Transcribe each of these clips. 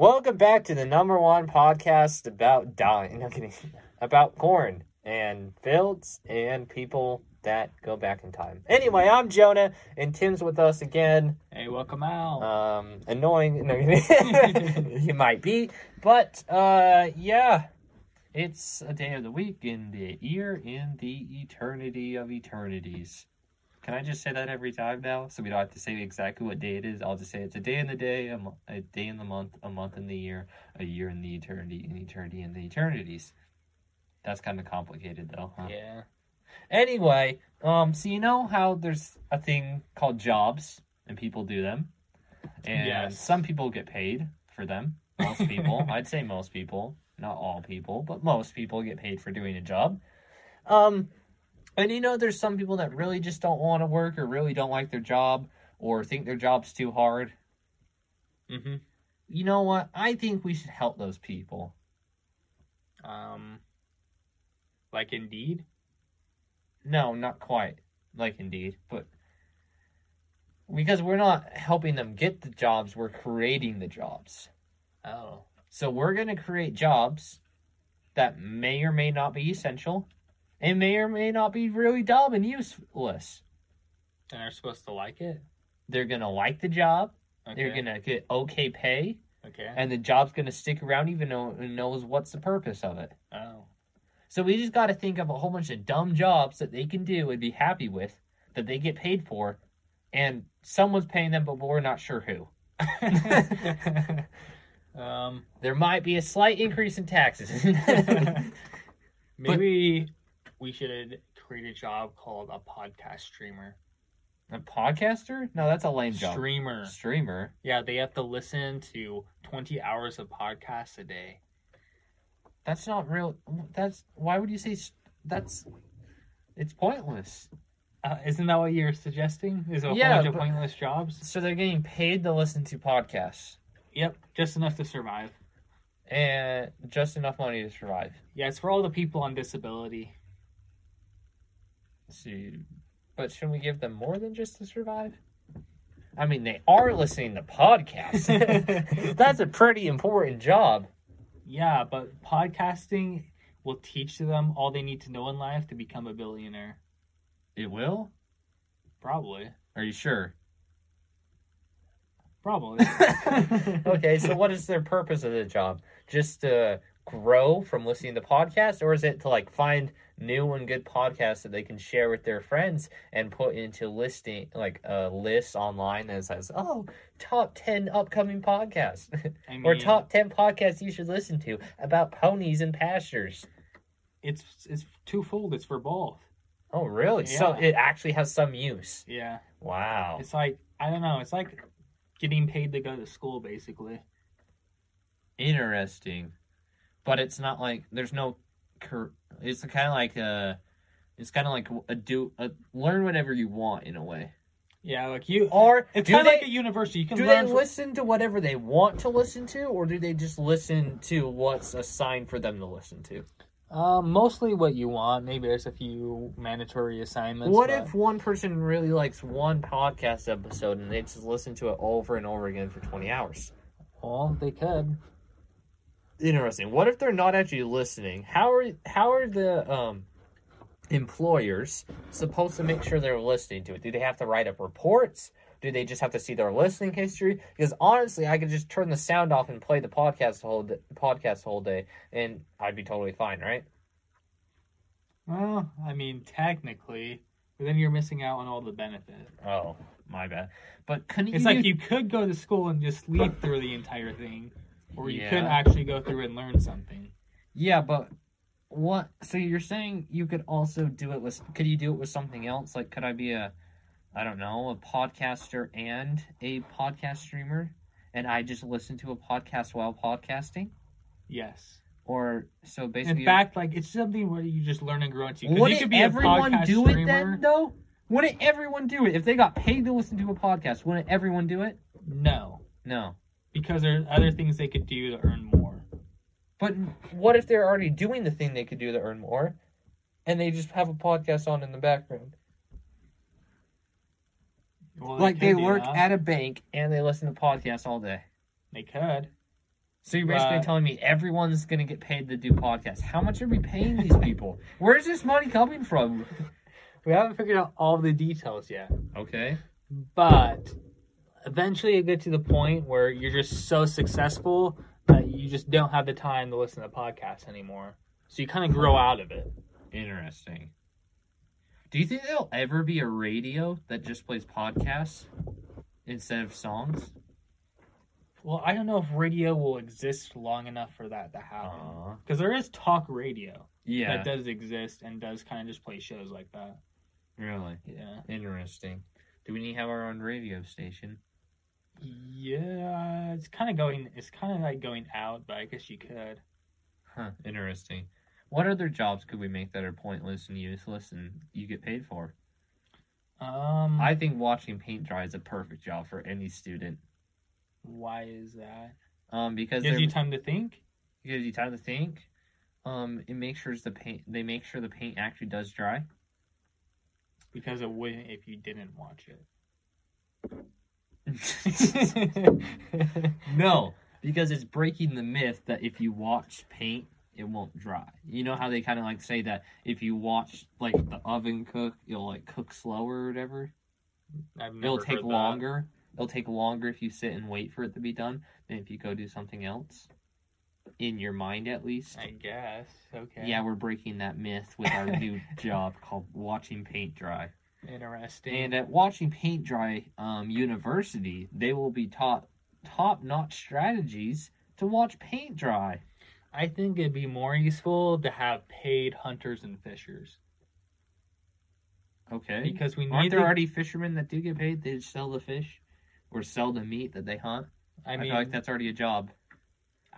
Welcome back to the number one podcast about dying. No kidding. About corn and fields and people that go back in time. Anyway, I'm Jonah and Tim's with us again. Hey, welcome out. Um, annoying. No, he might be, but uh, yeah, it's a day of the week in the year in the eternity of eternities. Can I just say that every time now, so we don't have to say exactly what day it is? I'll just say it's a day in the day, a, mo- a day in the month, a month in the year, a year in the eternity, an eternity in the eternities. That's kind of complicated, though. Huh? yeah. Anyway, um, so you know how there's a thing called jobs, and people do them, and Yes. some people get paid for them. Most people, I'd say most people, not all people, but most people get paid for doing a job. Um, and you know, there's some people that really just don't want to work or really don't like their job or think their job's too hard. Mm-hmm. You know what? I think we should help those people. Um, like Indeed. No, not quite like Indeed, but because we're not helping them get the jobs, we're creating the jobs. Oh. So we're going to create jobs that may or may not be essential and may or may not be really dumb and useless. And they're supposed to like it. They're going to like the job, Okay. they're going to get okay pay, Okay. and the job's going to stick around even though it knows what's the purpose of it. oh. So we just got to think of a whole bunch of dumb jobs that they can do and be happy with that they get paid for, and someone's paying them, but we're not sure who. um. There might be a slight increase in taxes. Maybe we should create a job called a podcast streamer. a podcaster? No, that's a lame job. Streamer. Streamer. Yeah, they have to listen to 20 hours of podcasts a day. That's not real. That's why would you say that's? It's pointless. Uh, isn't that what you're suggesting? Is a Yeah, whole bunch of pointless jobs? So they're getting paid to listen to podcasts Yep, just enough to survive. and just enough money to survive. Yeah, it's for all the people on disability. See, but shouldn't we give them more than just to survive? I mean, they are listening to podcasts. That's a pretty important job. Yeah, but podcasting will teach them all they need to know in life to become a billionaire. It will. Probably. Are you sure? Probably. okay, so what is their purpose of the job? Just to grow from listening to podcasts, or is it to like find new and good podcasts that they can share with their friends and put into listing like a list online that says, "Oh, top ten upcoming podcasts," I mean, or top ten podcasts you should listen to about ponies and pastures. It's it's twofold. It's for both. Oh, really? So it actually has some use. Yeah. Wow. It's like I don't know. It's like getting paid to go to school, basically. Interesting, but it's not like there's no. It's kind of like a. It's kind of like a do a learn whatever you want in a way. Yeah, like you. Or It's kind of like a university. You can do they from- listen to whatever they want to listen to, or do they just listen to what's assigned for them to listen to? Um, mostly what you want. Maybe there's a few mandatory assignments. what but- if one person really likes one podcast episode and they just listen to it over and over again for twenty hours? Well, they could. Interesting. What if they're not actually listening? How are how are the um employers supposed to make sure they're listening to it? Do they have to write up reports? Do they just have to see their listening history? Because honestly, I could just turn the sound off and play the podcast whole d- podcast whole day, and I'd be totally fine, right? Well, I mean, technically, but then you're missing out on all the benefit. Oh, my bad. But couldn't It's you? like you could go to school and just sleep through the entire thing, or you could Yeah. actually go through and learn something. Yeah, but what? So you're saying you could also do it with? Could you do it with something else? Like, could I be a, I don't know, a podcaster and a podcast streamer, and I just listen to a podcast while podcasting? Yes. Or so basically, In fact, like it's something where you just learn and grow into. you wouldn't could be everyone do streamer. it then? Though, wouldn't everyone do it if they got paid to listen to a podcast? Wouldn't everyone do it? No, No. Because there's other things they could do to earn more. But what if they're already doing the thing they could do to earn more, and they just have a podcast on in the background? Well, like they work that. at a bank and they listen to podcasts all day. They could. So you're basically But- telling me everyone's gonna get paid to do podcasts. How much are we paying these people? Where's this money coming from? We haven't figured out all the details yet, Okay. but eventually it get to the point where you're just so successful that you just don't have the time to listen to podcasts anymore. So you kind of grow out of it. Interesting. Do you think there'll ever be a radio that just plays podcasts instead of songs? Well, I don't know if radio will exist long enough for that to happen. Because there is talk radio Yeah. that does exist and does kind of just play shows like that. Really Yeah. interesting. Do we need to have our own radio station? Yeah, it's kind of going. It's kind of like going out, but I guess you could. Huh. Interesting. What other jobs could we make that are pointless and useless and you get paid for? Um, I think watching paint dry is a perfect job for any student. why is that? Um, because it Gives you time to think. gives you time to think. Um, it makes sure the paint. They make sure the paint actually does dry. Because it wouldn't if you didn't watch it. no, because it's breaking the myth that if you watch paint, it won't dry. You know how they kind of like say that if you watch like the oven cook, it'll like cook slower or whatever. I've never It'll take heard that. longer. It'll take longer if you sit and wait for it to be done than if you go do something else. In your mind, at least. I guess. Okay. Yeah, we're breaking that myth with our new job called watching paint dry. Interesting. And at Watching Paint Dry um, University, they will be taught top notch strategies to watch paint dry. I think it'd be more useful to have paid hunters and fishers Okay. because we need. Aren't there to- already fishermen that do get paid They sell the fish or sell the meat that they hunt? I I, mean, feel like that's already a job.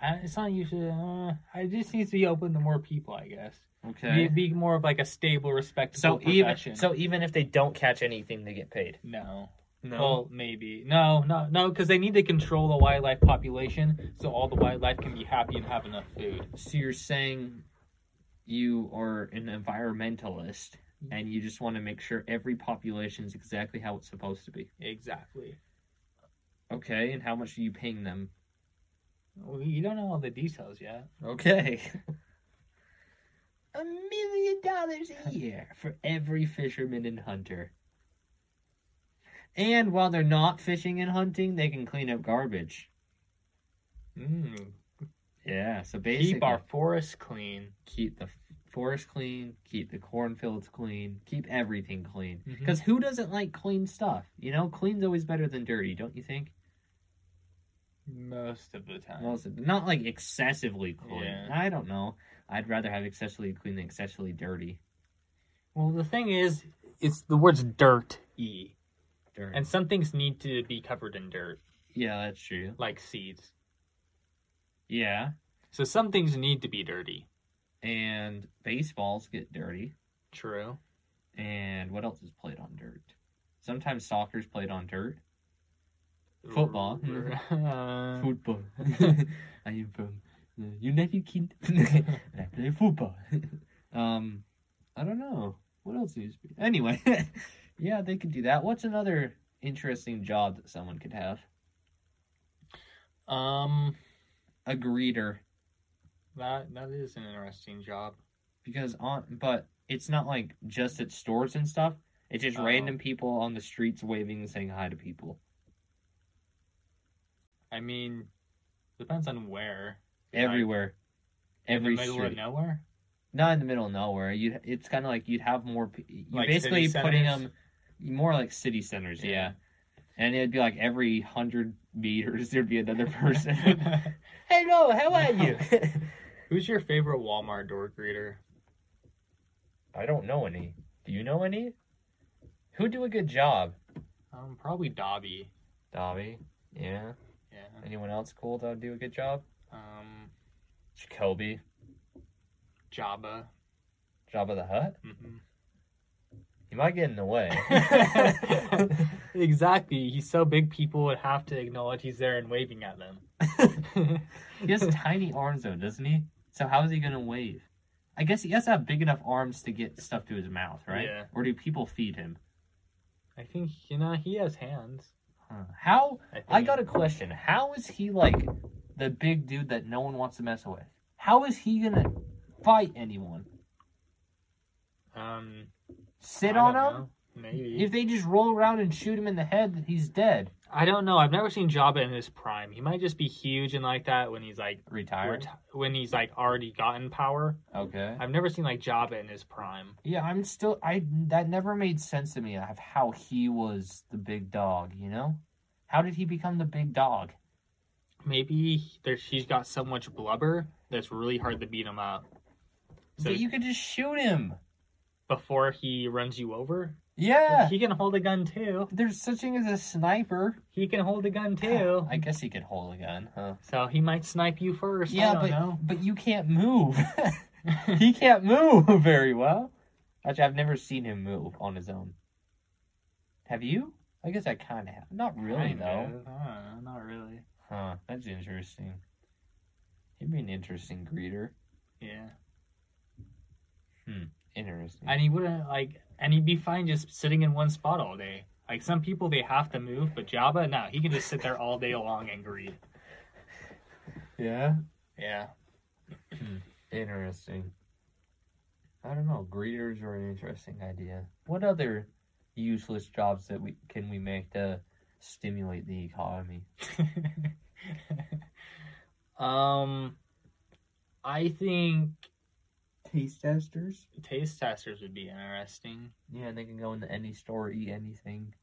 I, it's not usually. Uh, it just needs to be open to more people, I guess. Okay. Be, be more of like a stable, respectable So even profession. so, even if they don't catch anything, they get paid. no. No. Well, maybe no, no, no, because they need to control the wildlife population so all the wildlife can be happy and have enough food. so you're saying you are an environmentalist and you just want to make sure every population is exactly how it's supposed to be. Exactly. Okay, and how much are you paying them? Well, you don't know all the details yet. Okay. a million dollars a year for every fisherman and hunter. And while they're not fishing and hunting, they can clean up garbage. Mm. Yeah, so basically Keep our forests clean. keep the forest clean, keep the cornfields clean, keep everything clean. Because who doesn't like clean stuff? You know, clean's always better than dirty, don't you think? Most of the time. Most of, not like excessively clean. Yeah. I don't know. I'd rather have excessively clean than excessively dirty. Well, the thing is, it's the words dirt e, Dirty. and some things need to be covered in dirt, yeah, that's true. like seeds. Yeah, So some things need to be dirty. and baseballs get dirty. True. And what else is played on dirt? Sometimes soccer's played on dirt. Football. Uh, Football. I am from United Kingdom. and I play football. um, I don't know. What else is anyway? yeah, they could do that. What's another interesting job that someone could have? um, A greeter, that that is an interesting job. because on, but it's not like just at stores and stuff. It's just Oh. random people on the streets waving and saying hi to people. I mean, depends on where. Everywhere. Every in the middle street. of nowhere. Not in the middle of nowhere. You it's kind of like you'd have more. You're Like basically putting them more like city centers, yeah. Yeah. And it'd be like every hundred meters there'd be another person. Hello, how are you? Who's your favorite Walmart door greeter? I don't know any. Do you know any? Who do a good job? Um, probably Dobby. Dobby. Yeah. Yeah. Anyone else cool that would do a good job? Um, Jacoby. Jabba. Jabba the Hutt. hmm He might get in the way. exactly. He's so big, people would have to acknowledge he's there and waving at them. He has tiny arms though, doesn't he? So how is he gonna wave? I guess he has to have big enough arms to get stuff to his mouth, right? Yeah. Or do people feed him? I think you know he has hands. Huh. How? I. I got a question. How is he like the big dude that no one wants to mess with. How is he gonna fight anyone? Um, Sit I on him? know. Maybe. If they just roll around and shoot him in the head, he's dead. I don't know. I've never seen Jabba in his prime. He might just be huge and like that when he's like Retired. reti- when he's like already gotten power. Okay. I've never seen like Jabba in his prime. Yeah, I'm still. I that never made sense to me of how he was the big dog. You know, how did he become the big dog? Maybe there she's got so much blubber that's really hard to beat him up. So but you could just shoot him. before he runs you over, Yeah. he can hold a gun too. There's such thing as a sniper. He can hold a gun ah, too. I guess he could hold a gun, huh? So he might snipe you first. Yeah, I don't but know. but you can't move. he can't move very well. Actually, I've never seen him move on his own. Have you? I guess I kind of have. Not really though. not really. That's interesting. He'd be an interesting greeter. Yeah. Hmm. Interesting. And he wouldn't like, and he'd be fine just sitting in one spot all day. Like some people, they have to move, but Jabba, no, he can just sit there all day long and greet. yeah. Yeah. Interesting. I don't know. Greeters are an interesting idea. What other useless jobs that we can we make to stimulate the economy? um, I think Taste testers. taste testers would be interesting. Yeah, they can go into any store, eat anything,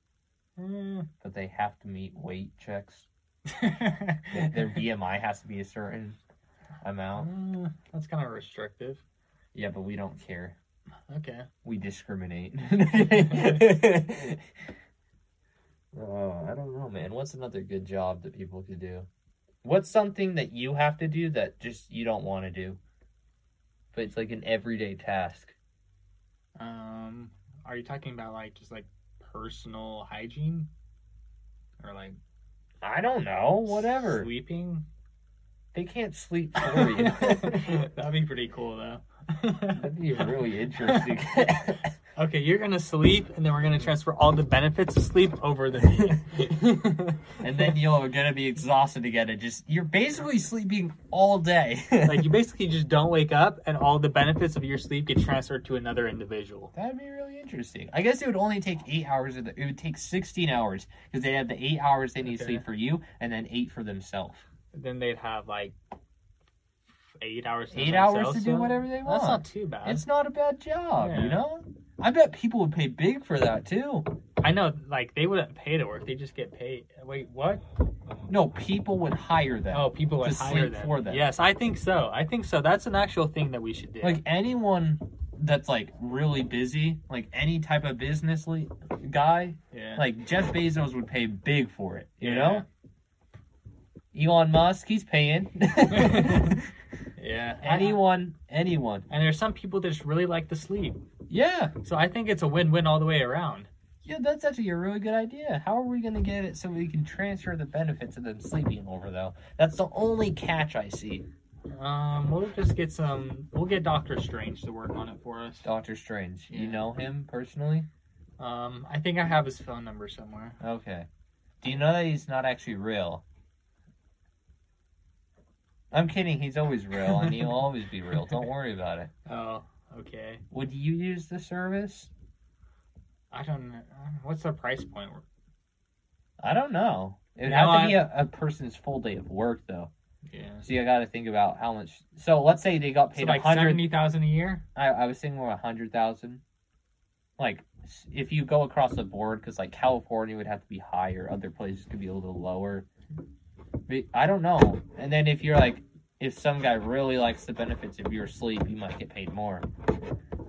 Eh. but they have to meet weight checks. Their, their BMI has to be a certain amount. Uh, that's kind of restrictive. Yeah, but we don't care. Okay. We discriminate. oh, I don't know, man. What's another good job that people could do? What's something that you have to do that just you don't want to do? But it's like an everyday task. Um, are you talking about like just like personal hygiene, or like I don't know. Whatever. sleeping? They can't sleep for you. That'd be pretty cool though. That'd be really interesting. okay, you're gonna sleep, and then we're gonna transfer all the benefits of sleep over me. and then you're gonna be exhausted again and just you're basically sleeping all day. like you basically just don't wake up, and all the benefits of your sleep get transferred to another individual. That'd be really interesting. I guess it would only take eight hours. Of the, it would take sixteen hours because they have the eight hours they need Okay. sleep for you, and then eight for themselves. Then they'd have like eight hours. to Eight hours to do whatever they want. That's not too bad. It's not a bad job, Yeah. you know. I bet people would pay big for that too. I know, like they wouldn't pay to work; they just get paid. Wait, what? No, people would hire them. Oh, people would hire them. for them. Yes, I think so. I think so. That's an actual thing that we should do. Like anyone that's like really busy, like any type of business le- guy, yeah. like Jeff Bezos would pay big for it. You Yeah. know, Elon Musk, he's paying. yeah. anyone, anyone. And there's some people that just really like to sleep. Yeah, So I think it's a win-win all the way around. yeah, that's actually a really good idea. How are we gonna get it so we can transfer the benefits of them sleeping over though? That's the only catch I see. Um, we'll just get some. We'll get Doctor Strange to work on it for us. Doctor Strange, you know him personally? Um, I think I have his phone number somewhere. Okay. Do you know that he's not actually real? I'm kidding. He's always real, and he'll always be real. Don't worry about it. Oh, okay. Would you use the service? I don't know. What's the price point? I don't know. It would have to I- be a, a person's full day of work, though. Yeah. So you got to think about how much. So let's say they got paid a like hundred. seventy thousand a year. I, I was thinking more a hundred thousand. Like if you go across the board, because like California would have to be higher, other places could be a little lower. But I don't know. And then if you're like, if some guy really likes the benefits of your sleep, you might get paid more.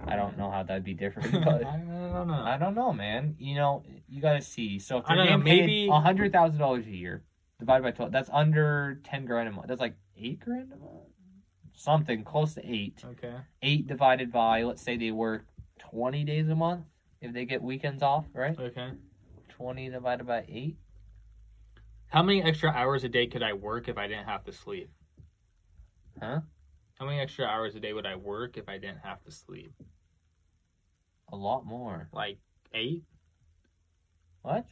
I don't know how that'd be different, but I don't know. I don't know, man. You know, you got to see. So if they're don't know, getting maybe- a hundred thousand dollars a year divided by twelve, that's under ten grand a month. That's like eight grand a month, something close to eight Okay. eight divided by let's say they work 20 days a month if they get weekends off right Okay. 20 divided by 8 How many extra hours a day could I work if I didn't have to sleep? Huh? How many extra hours a day would I work if I didn't have to sleep? a lot more Like eight? what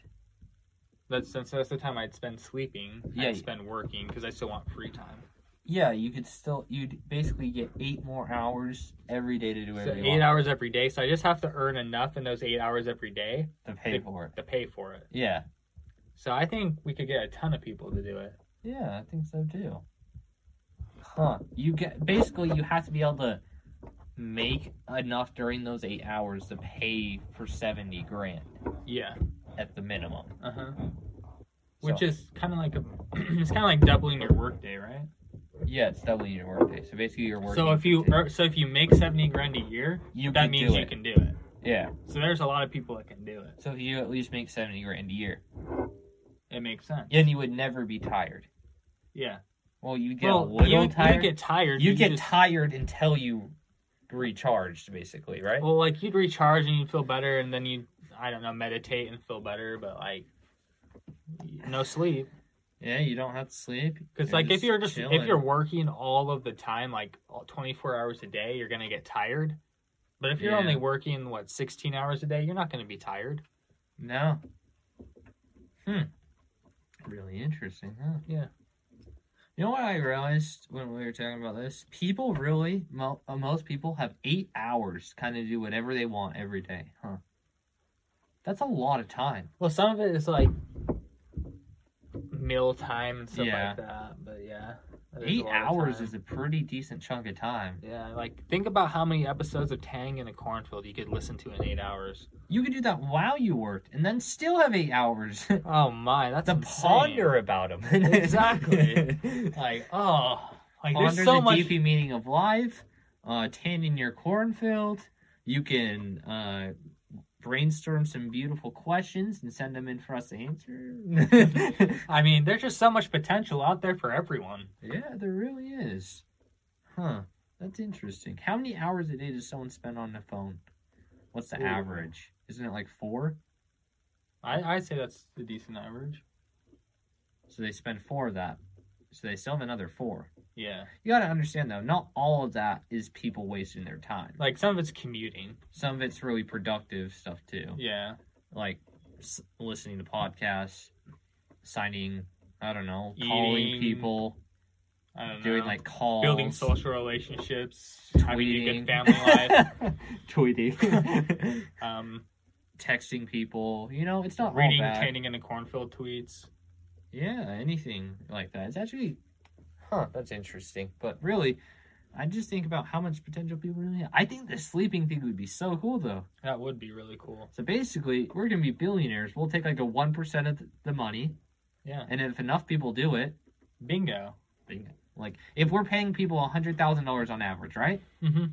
That's since that's the time I'd spend sleeping. Yeah, I'd spend working because I still want free time. Yeah, you could still you'd basically get eight more hours every day to do So eight want hours every day. So I just have to earn enough in those eight hours every day to pay for it. to pay for it. Yeah, So I think we could get a ton of people to do it. yeah, I think so too. Huh? You get basically you have to be able to make enough during those eight hours to pay for seventy grand Yeah. at the minimum. Uh huh. So- Which is kind of like a, it's kind of like doubling your workday, right? Yeah, it's doubling your workday. So basically, you're working. So if you for er, so if you make seventy grand a year, you that can means do you it. can do it. Yeah. So there's a lot of people that can do it. So if you at least make seventy grand a year, It makes sense. and you would never be tired. Yeah. Well, you get well, a little you, tired. you get tired. you get just- tired until you recharged, basically, right? well, like you'd recharge and you'd feel better, and then you I don't know meditate and feel better, but like no sleep. yeah, you don't have to sleep. Because like if you're just if you're working all of the time, like twenty four hours a day, you're gonna get tired. But if you're Yeah. only working what sixteen hours a day, you're not gonna be tired. no. Hmm. Really interesting, huh? Yeah. You know what I realized when we were talking about this? People really, mo- uh, most people have eight hours to kind of do whatever they want every day, huh? That's a lot of time. Well, some of it is like meal time and stuff Yeah. like that. But yeah, that is a Eight hours is a pretty decent chunk of time. yeah. Like think about how many episodes of Tang in a Cornfield you could listen to in eight hours. You could do that while you worked and then still have eight hours Oh my, that's to insane. ponder about them. Exactly. Like oh, like ponder there's so the much. deep meaning of life, uh, tending your cornfield. You can uh, brainstorm some beautiful questions and send them in for us to answer. I mean, there's just so much potential out there for everyone. yeah, there really is. Huh. That's interesting. How many hours a day does someone spend on the phone? What's the Ooh. average? Isn't it like four? I I say that's the decent average. So they spend four of that. So they still have another four. Yeah, You gotta understand though, not all of that is people wasting their time. like some of it's commuting. Some of it's really productive stuff too. Yeah, like s- listening to podcasts, signing, I don't know, Eating. calling people, I don't know. doing like calls, building social relationships, having a tweeting, good family life, tweeting, um, texting people. You know, it's not reading all bad. Tanning in a Cornfield tweets. Yeah, anything like that. It's actually, huh? That's interesting. But really, I just think about how much potential people really have. I think the sleeping thing would be so cool though. That would be really cool. So basically, we're gonna be billionaires. We'll take like a one percent of the money, Yeah, and if enough people do it, bingo. Bingo. Like if we're paying people a hundred thousand dollars on average, right? hmm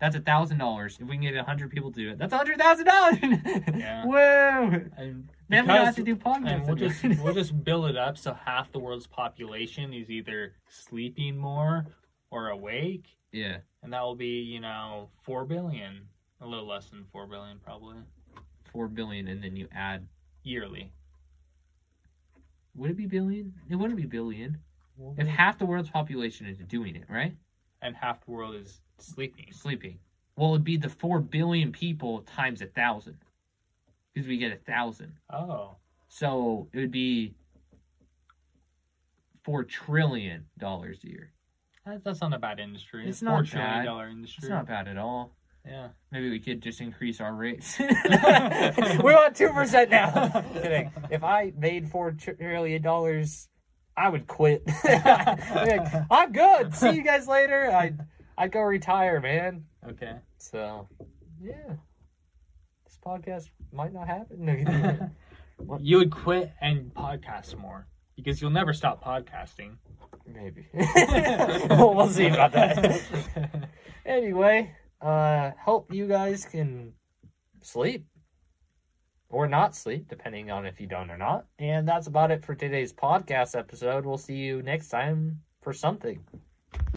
That's a thousand dollars. If we can get a hundred people to do it, that's a hundred thousand dollars. Yeah. Whoa! And Then we don't have to do podcasts. and we'll just we'll just build it up so half the world's population is either sleeping more or awake, yeah. and that will be you know four billion, a little less than four billion probably Four billion, and then you add. yearly. Would it be billion? It wouldn't be billion. If half the world's population is doing it, right? And half the world is sleeping. Sleeping. Well, it'd be the four billion people times a thousand, because we get a thousand. Oh, So it would be four trillion dollars a year. that's not a bad industry. It's a not four trillion bad. dollar industry. It's not bad at all. Yeah. Maybe we could just increase our rates. we want two percent now. Kidding. If I made four trillion dollars, I would quit. Like, I'm good. See you guys later. I I'd go retire, man. Okay. So yeah, this podcast might not happen. you would quit and podcast more because you'll never stop podcasting. Maybe. well, we'll see about that. anyway, uh, hope you guys can sleep or not sleep, depending on if you don't or not. And that's about it for today's podcast episode. We'll see you next time for something.